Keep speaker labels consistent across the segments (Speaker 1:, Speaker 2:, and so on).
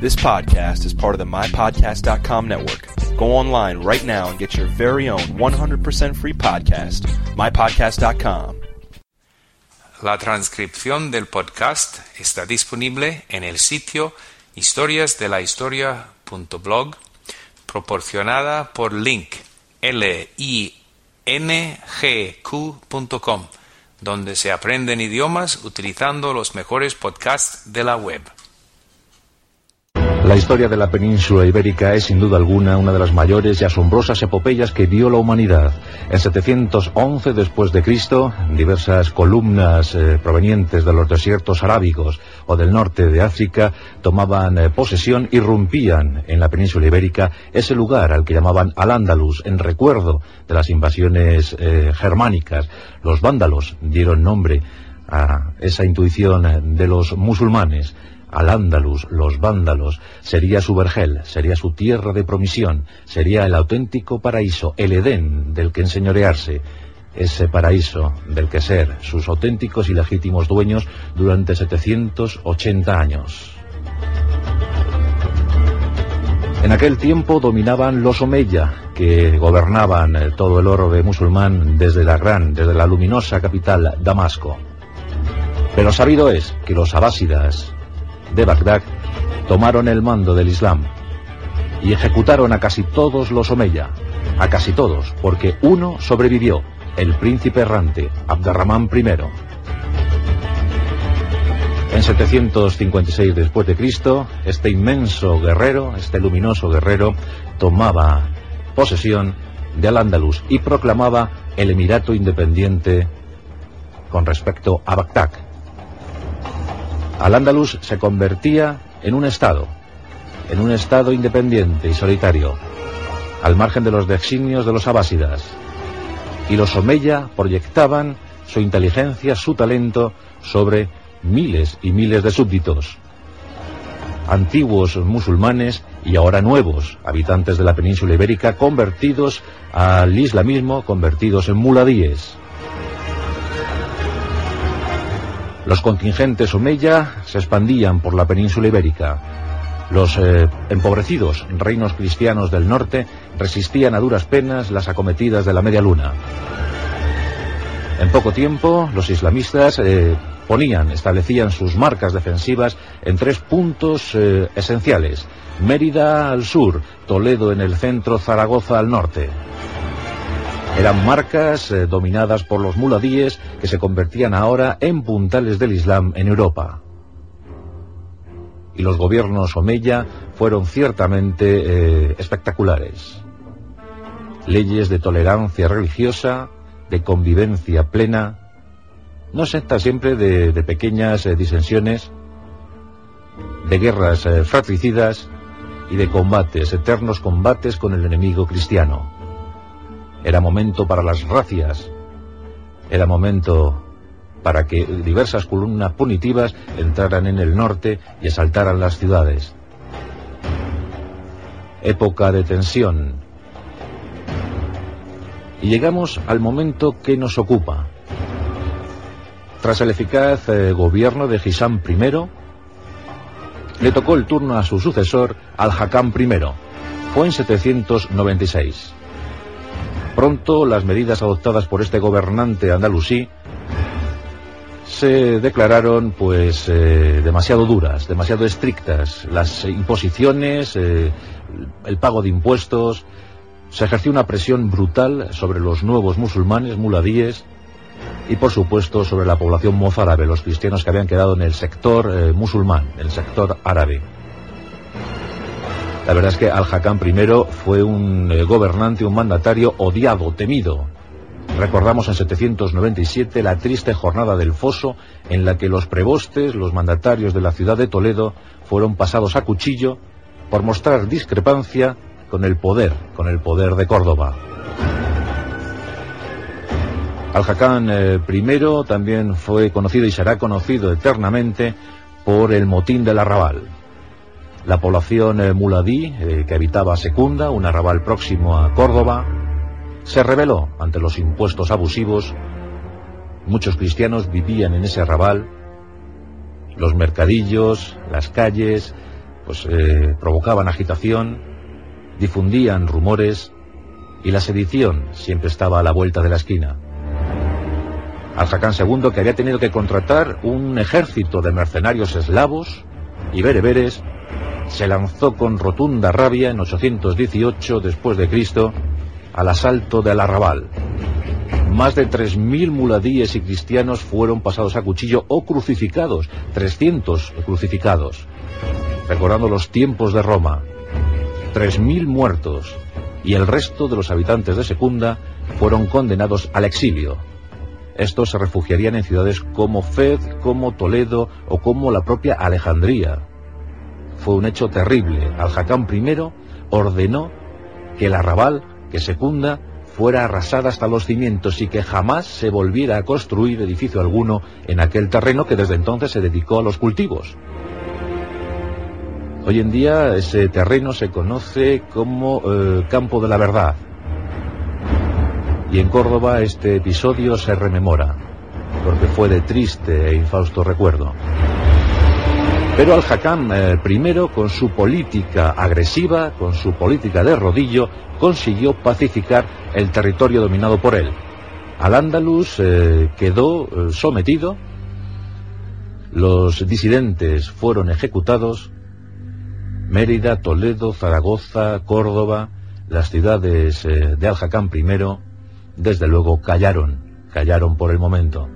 Speaker 1: This podcast is part of the MyPodcast.com network. Go online right now and get your very own 100% free podcast, MyPodcast.com.
Speaker 2: La transcripción del podcast está disponible en el sitio historiasdelahistoria.blog proporcionada por link lingq.com donde se aprenden idiomas utilizando los mejores podcasts de la web.
Speaker 3: La historia de la península ibérica es sin duda alguna una de las mayores y asombrosas epopeyas que vio la humanidad. En 711 después de Cristo, diversas columnas eh, provenientes de los desiertos arábigos o del norte de África tomaban eh, posesión y rompían en la península ibérica ese lugar al que llamaban Al-Ándalus en recuerdo de las invasiones eh, germánicas. Los vándalos dieron nombre a esa intuición de los musulmanes al Ándalus, los vándalos, sería su vergel, sería su tierra de promisión, sería el auténtico paraíso, el Edén del que enseñorearse, ese paraíso del que ser sus auténticos y legítimos dueños durante 780 años. En aquel tiempo dominaban los Omeya, que gobernaban eh, todo el orbe musulmán desde la gran, desde la luminosa capital, Damasco. Pero sabido es que los abásidas, de Bagdad tomaron el mando del Islam y ejecutaron a casi todos los Omeya, a casi todos, porque uno sobrevivió, el príncipe errante, Abdarrahman I. En 756 después de Cristo, este inmenso guerrero, este luminoso guerrero, tomaba posesión de Al-Ándalus y proclamaba el emirato independiente con respecto a Bagdad. Al-Ándalus se convertía en un Estado, en un Estado independiente y solitario, al margen de los designios de los abásidas. Y los Omeya proyectaban su inteligencia, su talento sobre miles y miles de súbditos, antiguos musulmanes y ahora nuevos habitantes de la península ibérica convertidos al islamismo, convertidos en muladíes. Los contingentes Omeya se expandían por la península ibérica. Los eh, empobrecidos reinos cristianos del norte resistían a duras penas las acometidas de la media luna. En poco tiempo, los islamistas eh, ponían, establecían sus marcas defensivas en tres puntos eh, esenciales. Mérida al sur, Toledo en el centro, Zaragoza al norte. Eran marcas eh, dominadas por los muladíes que se convertían ahora en puntales del Islam en Europa. Y los gobiernos Omeya fueron ciertamente eh, espectaculares. Leyes de tolerancia religiosa, de convivencia plena, no secta siempre de, pequeñas eh, disensiones, de guerras fratricidas y de combates, eternos combates con el enemigo cristiano. Era momento para las racias, era momento para que diversas columnas punitivas entraran en el norte y asaltaran las ciudades. Época de tensión. Y llegamos al momento que nos ocupa. Tras el eficaz eh, gobierno de Gisam I, le tocó el turno a su sucesor, Al-Hakam I. Fue en 796. Pronto las medidas adoptadas por este gobernante andalusí se declararon pues eh, demasiado duras, demasiado estrictas. Las imposiciones, eh, el pago de impuestos, se ejerció una presión brutal sobre los nuevos musulmanes muladíes y por supuesto sobre la población mozárabe, los cristianos que habían quedado en el sector eh, musulmán, el sector árabe. La verdad es que Al-Hakam I fue un eh, gobernante, un mandatario odiado, temido. Recordamos en 797 la triste jornada del foso en la que los prebostes, los mandatarios de la ciudad de Toledo, fueron pasados a cuchillo por mostrar discrepancia con el poder, con el poder de Córdoba. Al-Hakam eh, I también fue conocido y será conocido eternamente por el motín del arrabal. La población eh, muladí, eh, que habitaba Secunda, un arrabal próximo a Córdoba, se rebeló ante los impuestos abusivos. Muchos cristianos vivían en ese arrabal. Los mercadillos, las calles, pues eh, provocaban agitación, difundían rumores y la sedición siempre estaba a la vuelta de la esquina. Al-Hakam II, que había tenido que contratar un ejército de mercenarios eslavos y bereberes, se lanzó con rotunda rabia en 818 después de Cristo al asalto de Al-Arrabal. Más de 3.000 muladíes y cristianos fueron pasados a cuchillo o crucificados, 300 crucificados, recordando los tiempos de Roma. 3.000 muertos y el resto de los habitantes de Secunda fueron condenados al exilio. Estos se refugiarían en ciudades como Fez, como Toledo o como la propia Alejandría. Fue un hecho terrible. Al-Hakam I ordenó que el arrabal, que secunda, fuera arrasada hasta los cimientos y que jamás se volviera a construir edificio alguno en aquel terreno que desde entonces se dedicó a los cultivos. Hoy en día ese terreno se conoce como eh, Campo de la Verdad, y en Córdoba este episodio se rememora, porque fue de triste e infausto recuerdo. Pero Al-Hakam eh, primero, con su política agresiva, con su política de rodillo, consiguió pacificar el territorio dominado por él. Al-Ándalus eh, quedó eh, sometido, los disidentes fueron ejecutados, Mérida, Toledo, Zaragoza, Córdoba, las ciudades de Al-Hakam primero, desde luego callaron, callaron por el momento.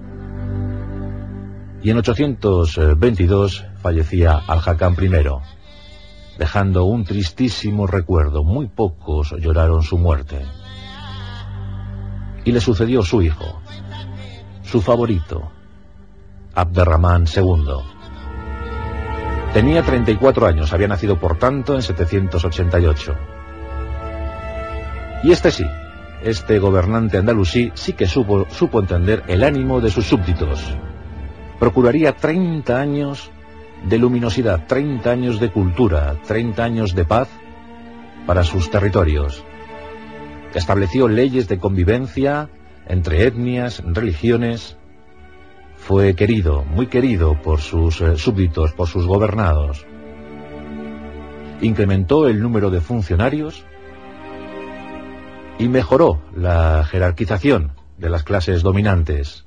Speaker 3: Y en 822 fallecía Al-Hakam I, dejando un tristísimo recuerdo. Muy pocos lloraron su muerte. Y le sucedió su hijo, su favorito, Abderramán II. Tenía 34 años, había nacido por tanto en 788. Y este sí, este gobernante andalusí sí que supo, supo entender el ánimo de sus súbditos. Procuraría 30 años de luminosidad, 30 años de cultura, 30 años de paz para sus territorios. Estableció leyes de convivencia entre etnias, religiones. Fue querido, muy querido por sus eh, súbditos, por sus gobernados. Incrementó el número de funcionarios y mejoró la jerarquización de las clases dominantes.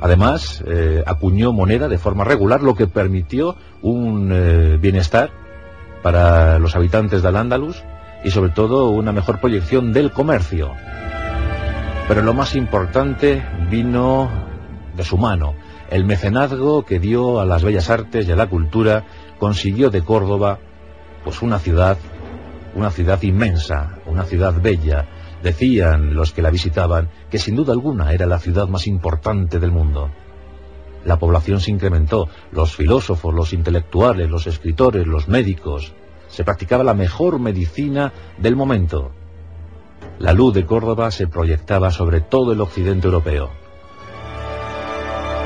Speaker 3: Además, eh, acuñó moneda de forma regular, lo que permitió un eh, bienestar para los habitantes del Andalus y sobre todo una mejor proyección del comercio. Pero lo más importante vino de su mano. El mecenazgo que dio a las bellas artes y a la cultura consiguió de Córdoba pues una ciudad una ciudad inmensa, una ciudad bella. Decían los que la visitaban que sin duda alguna era la ciudad más importante del mundo. La población se incrementó, los filósofos, los intelectuales, los escritores, los médicos. Se practicaba la mejor medicina del momento. La luz de Córdoba se proyectaba sobre todo el occidente europeo.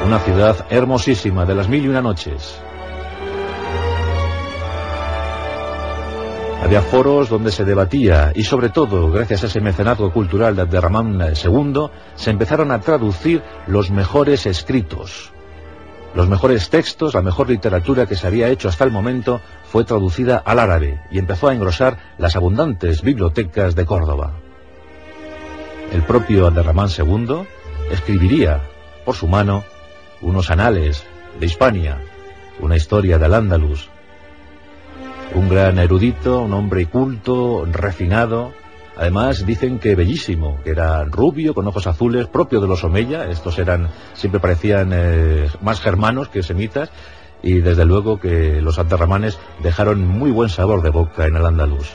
Speaker 3: Una ciudad hermosísima de las mil y una noches, Había foros donde se debatía y sobre todo, gracias a ese mecenazgo cultural de Abderramán II, se empezaron a traducir los mejores escritos. Los mejores textos, la mejor literatura que se había hecho hasta el momento fue traducida al árabe y empezó a engrosar las abundantes bibliotecas de Córdoba. El propio Abderramán II escribiría por su mano unos anales de Hispania, una historia del Andalus, un gran erudito, un hombre culto, refinado. Además dicen que bellísimo, que era rubio, con ojos azules, propio de los Omeya. Estos eran, siempre parecían eh, más germanos que semitas. Y desde luego que los antarramanes dejaron muy buen sabor de boca en el andaluz.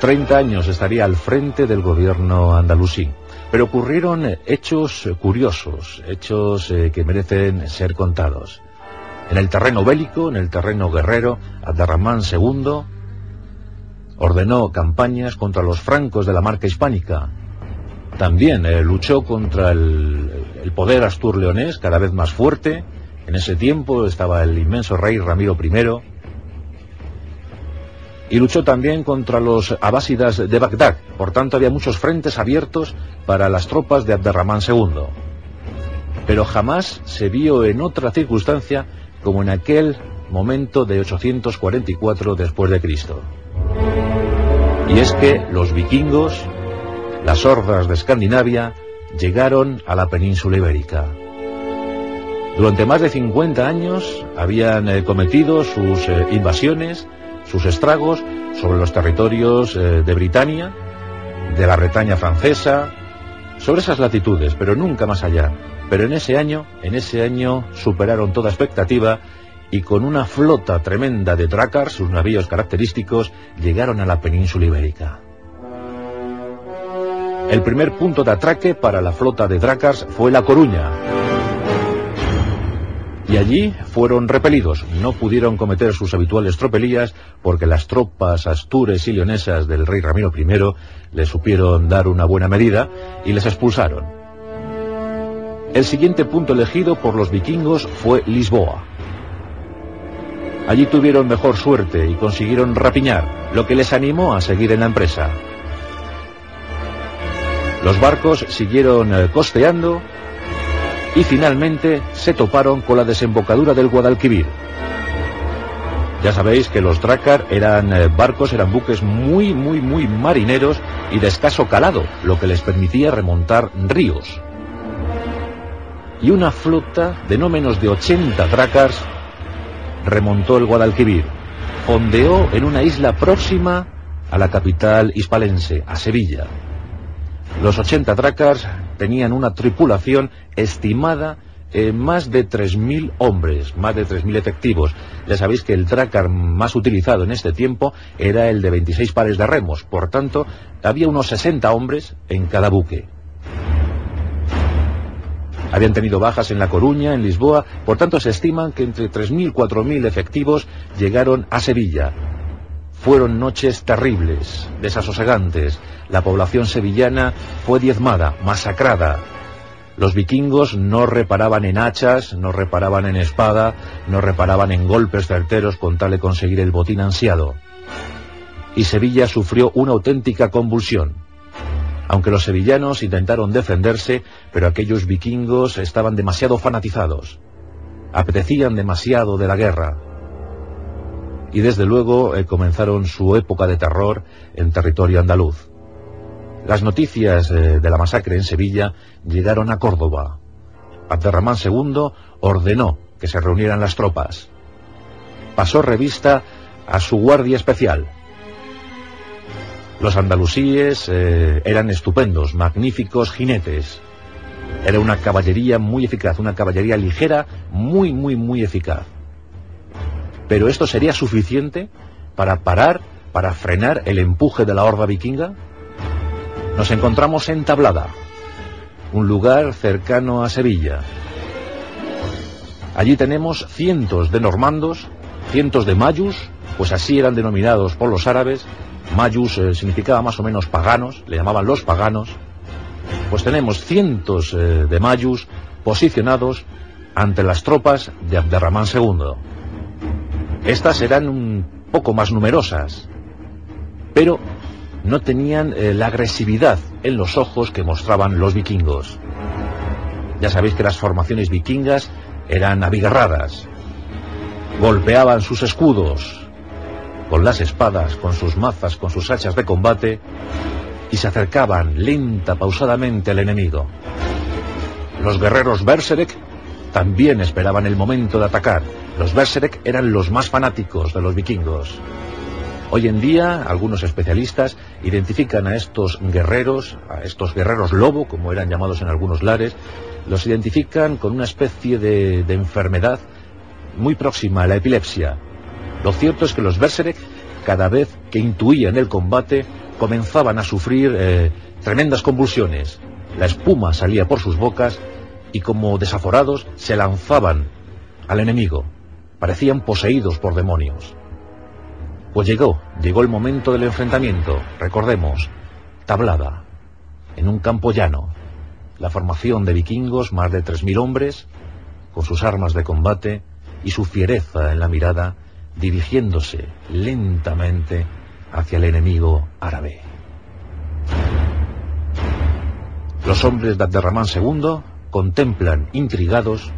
Speaker 3: Treinta años estaría al frente del gobierno andalusí. Pero ocurrieron hechos curiosos, hechos eh, que merecen ser contados. En el terreno bélico, en el terreno guerrero, Abderramán II ordenó campañas contra los francos de la marca hispánica. También eh, luchó contra el, poder astur-leonés, cada vez más fuerte. En ese tiempo estaba el inmenso rey Ramiro I. Y luchó también contra los abásidas de Bagdad. Por tanto, había muchos frentes abiertos para las tropas de Abderramán II. Pero jamás se vio en otra circunstancia como en aquel momento de 844 después de Cristo. Y es que los vikingos, las hordas de Escandinavia, llegaron a la península ibérica. Durante más de 50 años habían eh, cometido sus eh, invasiones, sus estragos sobre los territorios eh, de Britania, de la Bretaña francesa, sobre esas latitudes, pero nunca más allá. Pero en ese año, en ese año superaron toda expectativa y con una flota tremenda de drácars, sus navíos característicos, llegaron a la península ibérica. El primer punto de atraque para la flota de drácars fue La Coruña. Y allí fueron repelidos. No pudieron cometer sus habituales tropelías porque las tropas astures y leonesas del rey Ramiro I les supieron dar una buena medida y les expulsaron. El siguiente punto elegido por los vikingos fue Lisboa. Allí tuvieron mejor suerte y consiguieron rapiñar, lo que les animó a seguir en la empresa. Los barcos siguieron eh, costeando y finalmente se toparon con la desembocadura del Guadalquivir. Ya sabéis que los Drakkar eran eh, barcos, eran buques muy, muy, muy marineros y de escaso calado, lo que les permitía remontar ríos. Y una flota de no menos de 80 Drakkars remontó el Guadalquivir, fondeó en una isla próxima a la capital hispalense, a Sevilla. Los 80 Drakkars tenían una tripulación estimada en más de 3.000 hombres, más de 3.000 efectivos. Ya sabéis que el Drakkar más utilizado en este tiempo era el de 26 pares de remos, por tanto, había unos 60 hombres en cada buque. Habían tenido bajas en La Coruña, en Lisboa, por tanto se estiman que entre 3.000 y 4.000 efectivos llegaron a Sevilla. Fueron noches terribles, desasosegantes. La población sevillana fue diezmada, masacrada. Los vikingos no reparaban en hachas, no reparaban en espada, no reparaban en golpes certeros con tal de conseguir el botín ansiado. Y Sevilla sufrió una auténtica convulsión aunque los sevillanos intentaron defenderse, pero aquellos vikingos estaban demasiado fanatizados, apetecían demasiado de la guerra. Y desde luego eh, comenzaron su época de terror en territorio andaluz. Las noticias eh, de la masacre en Sevilla llegaron a Córdoba. Abderramán II ordenó que se reunieran las tropas. Pasó revista a su guardia especial, los andalusíes eh, eran estupendos, magníficos jinetes. Era una caballería muy eficaz, una caballería ligera, muy, muy, muy eficaz. Pero esto sería suficiente para parar, para frenar el empuje de la horda vikinga. Nos encontramos en Tablada, un lugar cercano a Sevilla. Allí tenemos cientos de normandos, cientos de mayus, pues así eran denominados por los árabes, Mayus eh, significaba más o menos paganos, le llamaban los paganos. Pues tenemos cientos eh, de Mayus posicionados ante las tropas de Abderramán II. Estas eran un poco más numerosas, pero no tenían eh, la agresividad en los ojos que mostraban los vikingos. Ya sabéis que las formaciones vikingas eran abigarradas, golpeaban sus escudos, con las espadas, con sus mazas, con sus hachas de combate, y se acercaban lenta, pausadamente al enemigo. Los guerreros Berserek también esperaban el momento de atacar. Los Berserek eran los más fanáticos de los vikingos. Hoy en día, algunos especialistas identifican a estos guerreros, a estos guerreros lobo, como eran llamados en algunos lares, los identifican con una especie de, enfermedad muy próxima a la epilepsia, lo cierto es que los Berserek, cada vez que intuían el combate, comenzaban a sufrir eh, tremendas convulsiones. La espuma salía por sus bocas y como desaforados se lanzaban al enemigo. Parecían poseídos por demonios. Pues llegó, llegó el momento del enfrentamiento. Recordemos, tablada, en un campo llano. La formación de vikingos, más de 3.000 hombres, con sus armas de combate y su fiereza en la mirada, dirigiéndose lentamente hacia el enemigo árabe. Los hombres de Abderramán II contemplan intrigados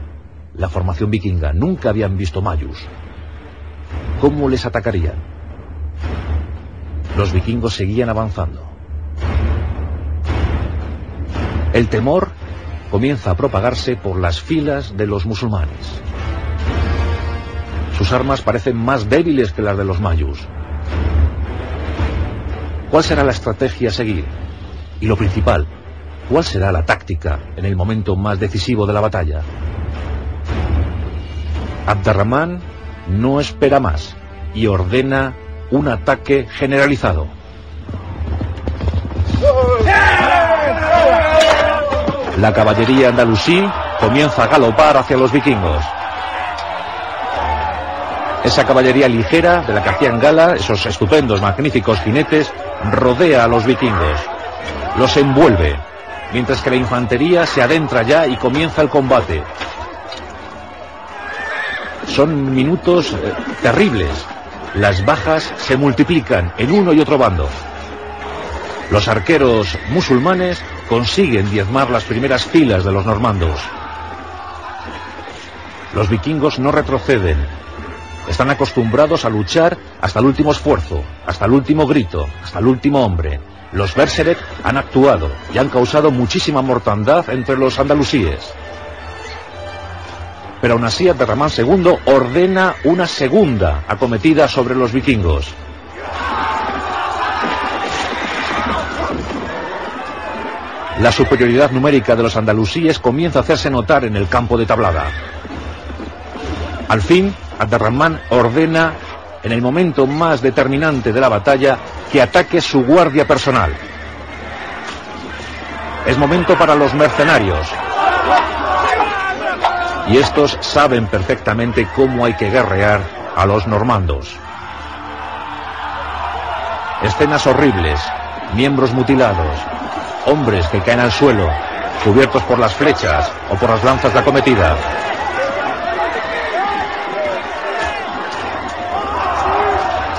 Speaker 3: la formación vikinga. Nunca habían visto mayus. ¿Cómo les atacarían? Los vikingos seguían avanzando. El temor comienza a propagarse por las filas de los musulmanes. Sus armas parecen más débiles que las de los mayus. ¿Cuál será la estrategia a seguir? Y lo principal, ¿cuál será la táctica en el momento más decisivo de la batalla? Abdarrahman no espera más y ordena un ataque generalizado. La caballería andalusí comienza a galopar hacia los vikingos. Esa caballería ligera de la que hacían gala, esos estupendos, magníficos jinetes, rodea a los vikingos. Los envuelve, mientras que la infantería se adentra ya y comienza el combate. Son minutos eh, terribles. Las bajas se multiplican en uno y otro bando. Los arqueros musulmanes consiguen diezmar las primeras filas de los normandos. Los vikingos no retroceden. Están acostumbrados a luchar hasta el último esfuerzo, hasta el último grito, hasta el último hombre. Los Berserek han actuado y han causado muchísima mortandad entre los andalusíes. Pero aún así Abderramán II ordena una segunda acometida sobre los vikingos. La superioridad numérica de los andalusíes comienza a hacerse notar en el campo de tablada. Al fin, Abderrahman ordena, en el momento más determinante de la batalla, que ataque su guardia personal. Es momento para los mercenarios. Y estos saben perfectamente cómo hay que guerrear a los normandos. Escenas horribles, miembros mutilados, hombres que caen al suelo, cubiertos por las flechas o por las lanzas de acometida.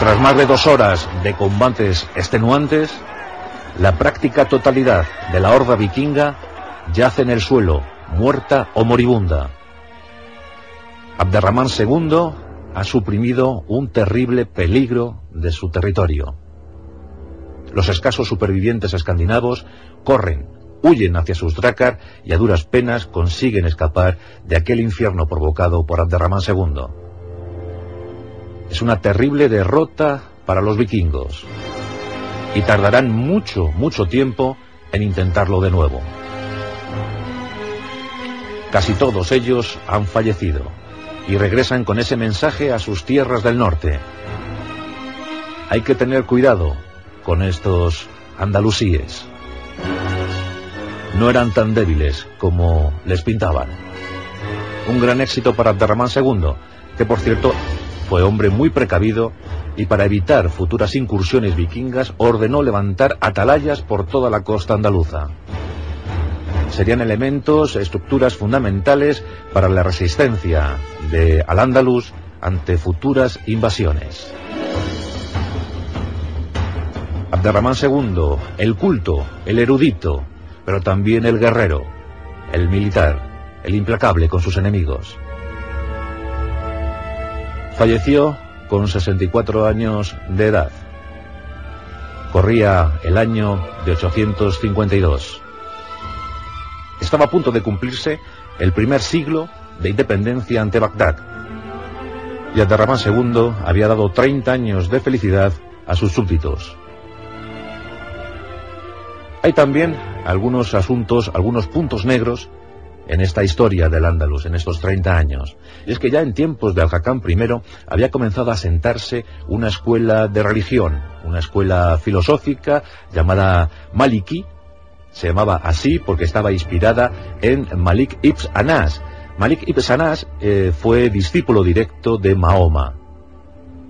Speaker 3: Tras más de dos horas de combates extenuantes, la práctica totalidad de la horda vikinga yace en el suelo, muerta o moribunda. Abderramán II ha suprimido un terrible peligro de su territorio. Los escasos supervivientes escandinavos corren, huyen hacia sus drácar y a duras penas consiguen escapar de aquel infierno provocado por Abderramán II. Es una terrible derrota para los vikingos y tardarán mucho, mucho tiempo en intentarlo de nuevo. Casi todos ellos han fallecido y regresan con ese mensaje a sus tierras del norte. Hay que tener cuidado con estos andalusíes. No eran tan débiles como les pintaban. Un gran éxito para Abderramán II, que por cierto fue hombre muy precavido y para evitar futuras incursiones vikingas ordenó levantar atalayas por toda la costa andaluza. Serían elementos, estructuras fundamentales para la resistencia de Al-Ándalus ante futuras invasiones. Abderramán II, el culto, el erudito, pero también el guerrero, el militar, el implacable con sus enemigos. Falleció con 64 años de edad. Corría el año de 852. Estaba a punto de cumplirse el primer siglo de independencia ante Bagdad. Y Abderramán II había dado 30 años de felicidad a sus súbditos. Hay también algunos asuntos, algunos puntos negros en esta historia del Ándalus, en estos 30 años. Y es que ya en tiempos de Al-Hakam I había comenzado a sentarse una escuela de religión, una escuela filosófica llamada Maliki. Se llamaba así porque estaba inspirada en Malik ibn Anas. Malik ibn Anas eh, fue discípulo directo de Mahoma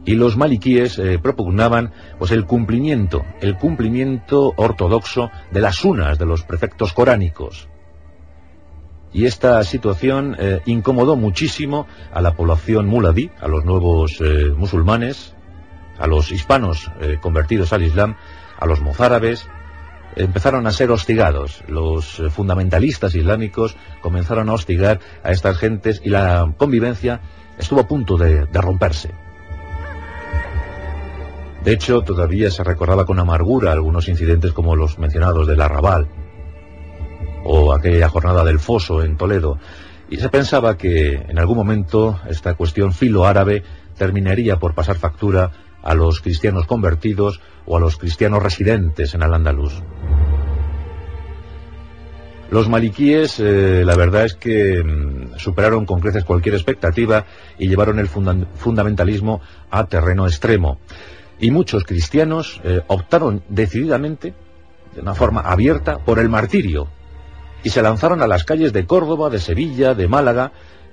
Speaker 3: y los maliquíes eh, propugnaban pues el cumplimiento, el cumplimiento ortodoxo de las unas de los preceptos coránicos. Y esta situación eh, incomodó muchísimo a la población muladí, a los nuevos eh, musulmanes, a los hispanos convertidos al Islam, a los mozárabes, empezaron a ser hostigados. Los eh, fundamentalistas islámicos comenzaron a hostigar a estas gentes y la convivencia estuvo a punto de, romperse. De hecho, todavía se recordaba con amargura algunos incidentes como los mencionados del Arrabal o aquella jornada del Foso en Toledo, y se pensaba que en algún momento esta cuestión filo-árabe terminaría por pasar factura a los cristianos convertidos o a los cristianos residentes en Al-Ándalus. Los maliquíes, eh, la verdad es que mm, superaron con creces cualquier expectativa y llevaron el fundamentalismo a terreno extremo. Y muchos cristianos eh, optaron decididamente, de una forma abierta, por el martirio. Y se lanzaron a las calles de Córdoba, de Sevilla, de Málaga,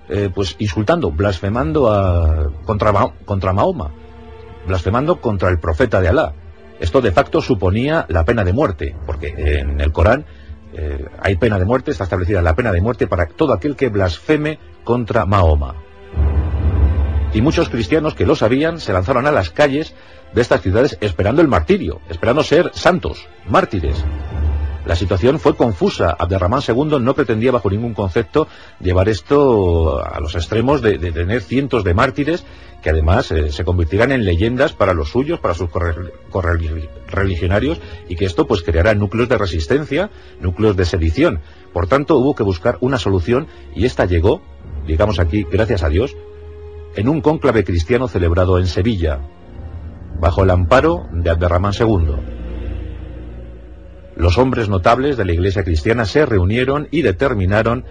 Speaker 3: eh, pues insultando, blasfemando contra, contra Mahoma, blasfemando contra el profeta de Alá. Esto de facto suponía la pena de muerte, porque en el Corán eh, hay pena de muerte, está establecida la pena de muerte para todo aquel que blasfeme contra Mahoma. Y muchos cristianos que lo sabían se lanzaron a las calles de estas ciudades esperando el martirio, esperando ser santos, mártires. La situación fue confusa. Abderramán II no pretendía bajo ningún concepto llevar esto a los extremos de, tener cientos de mártires que además eh, se convirtieran en leyendas para los suyos, para sus correligionarios y que esto pues creara núcleos de resistencia, núcleos de sedición. Por tanto, hubo que buscar una solución y esta llegó, digamos aquí, gracias a Dios, en un cónclave cristiano celebrado en Sevilla, bajo el amparo de Abderramán II. Los hombres notables de la Iglesia cristiana se reunieron y determinaron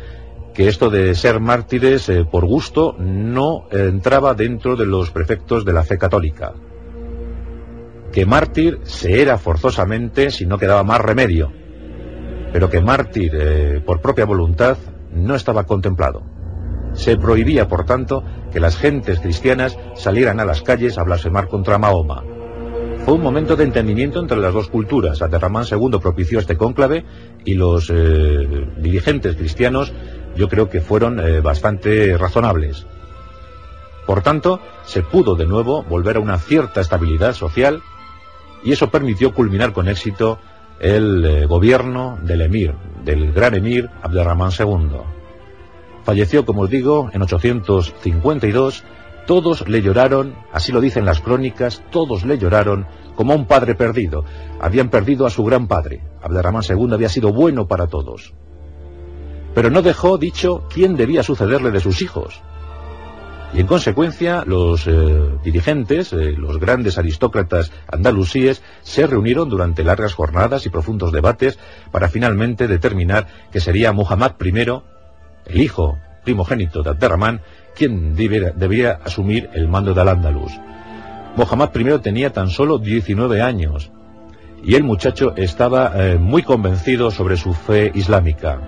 Speaker 3: que esto de ser mártires eh, por gusto no entraba dentro de los prefectos de la fe católica. Que mártir se era forzosamente si no quedaba más remedio, pero que mártir eh, por propia voluntad no estaba contemplado. Se prohibía, por tanto, que las gentes cristianas salieran a las calles a blasfemar contra Mahoma, fue un momento de entendimiento entre las dos culturas. Abderramán II propició este cónclave y los eh, dirigentes cristianos yo creo que fueron eh, bastante razonables. Por tanto, se pudo de nuevo volver a una cierta estabilidad social y eso permitió culminar con éxito el eh, gobierno del emir, del gran emir Abderramán II. Falleció, como os digo, en 852 todos le lloraron, así lo dicen las crónicas, todos le lloraron como a un padre perdido. Habían perdido a su gran padre. Abderramán II había sido bueno para todos. Pero no dejó dicho quién debía sucederle de sus hijos. Y en consecuencia, los eh, dirigentes, eh, los grandes aristócratas andalusíes, se reunieron durante largas jornadas y profundos debates para finalmente determinar que sería Muhammad I, el hijo primogénito de Abderramán, quien debía, asumir el mando de Al-Ándalus. Mohammad I tenía tan solo 19 años y el muchacho estaba eh, muy convencido sobre su fe islámica,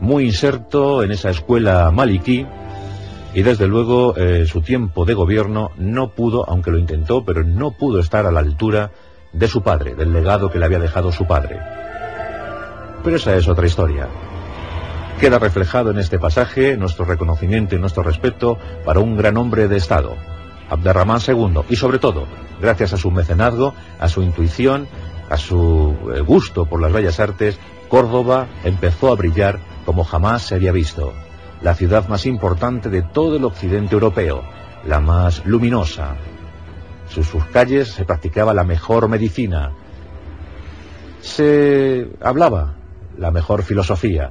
Speaker 3: muy inserto en esa escuela maliquí y desde luego eh, su tiempo de gobierno no pudo, aunque lo intentó, pero no pudo estar a la altura de su padre, del legado que le había dejado su padre. Pero esa es otra historia. Queda reflejado en este pasaje nuestro reconocimiento y nuestro respeto para un gran hombre de Estado, Abderramán II, y sobre todo, gracias a su mecenazgo, a su intuición, a su eh, gusto por las bellas artes, Córdoba empezó a brillar como jamás se había visto. La ciudad más importante de todo el occidente europeo, la más luminosa. En sus calles se practicaba la mejor medicina. Se hablaba la mejor filosofía.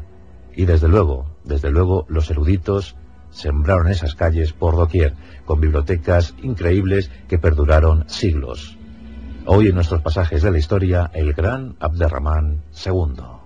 Speaker 3: Y desde luego, desde luego, los eruditos sembraron esas calles por doquier, con bibliotecas increíbles que perduraron siglos. Hoy en nuestros pasajes de la historia, el gran Abderramán II.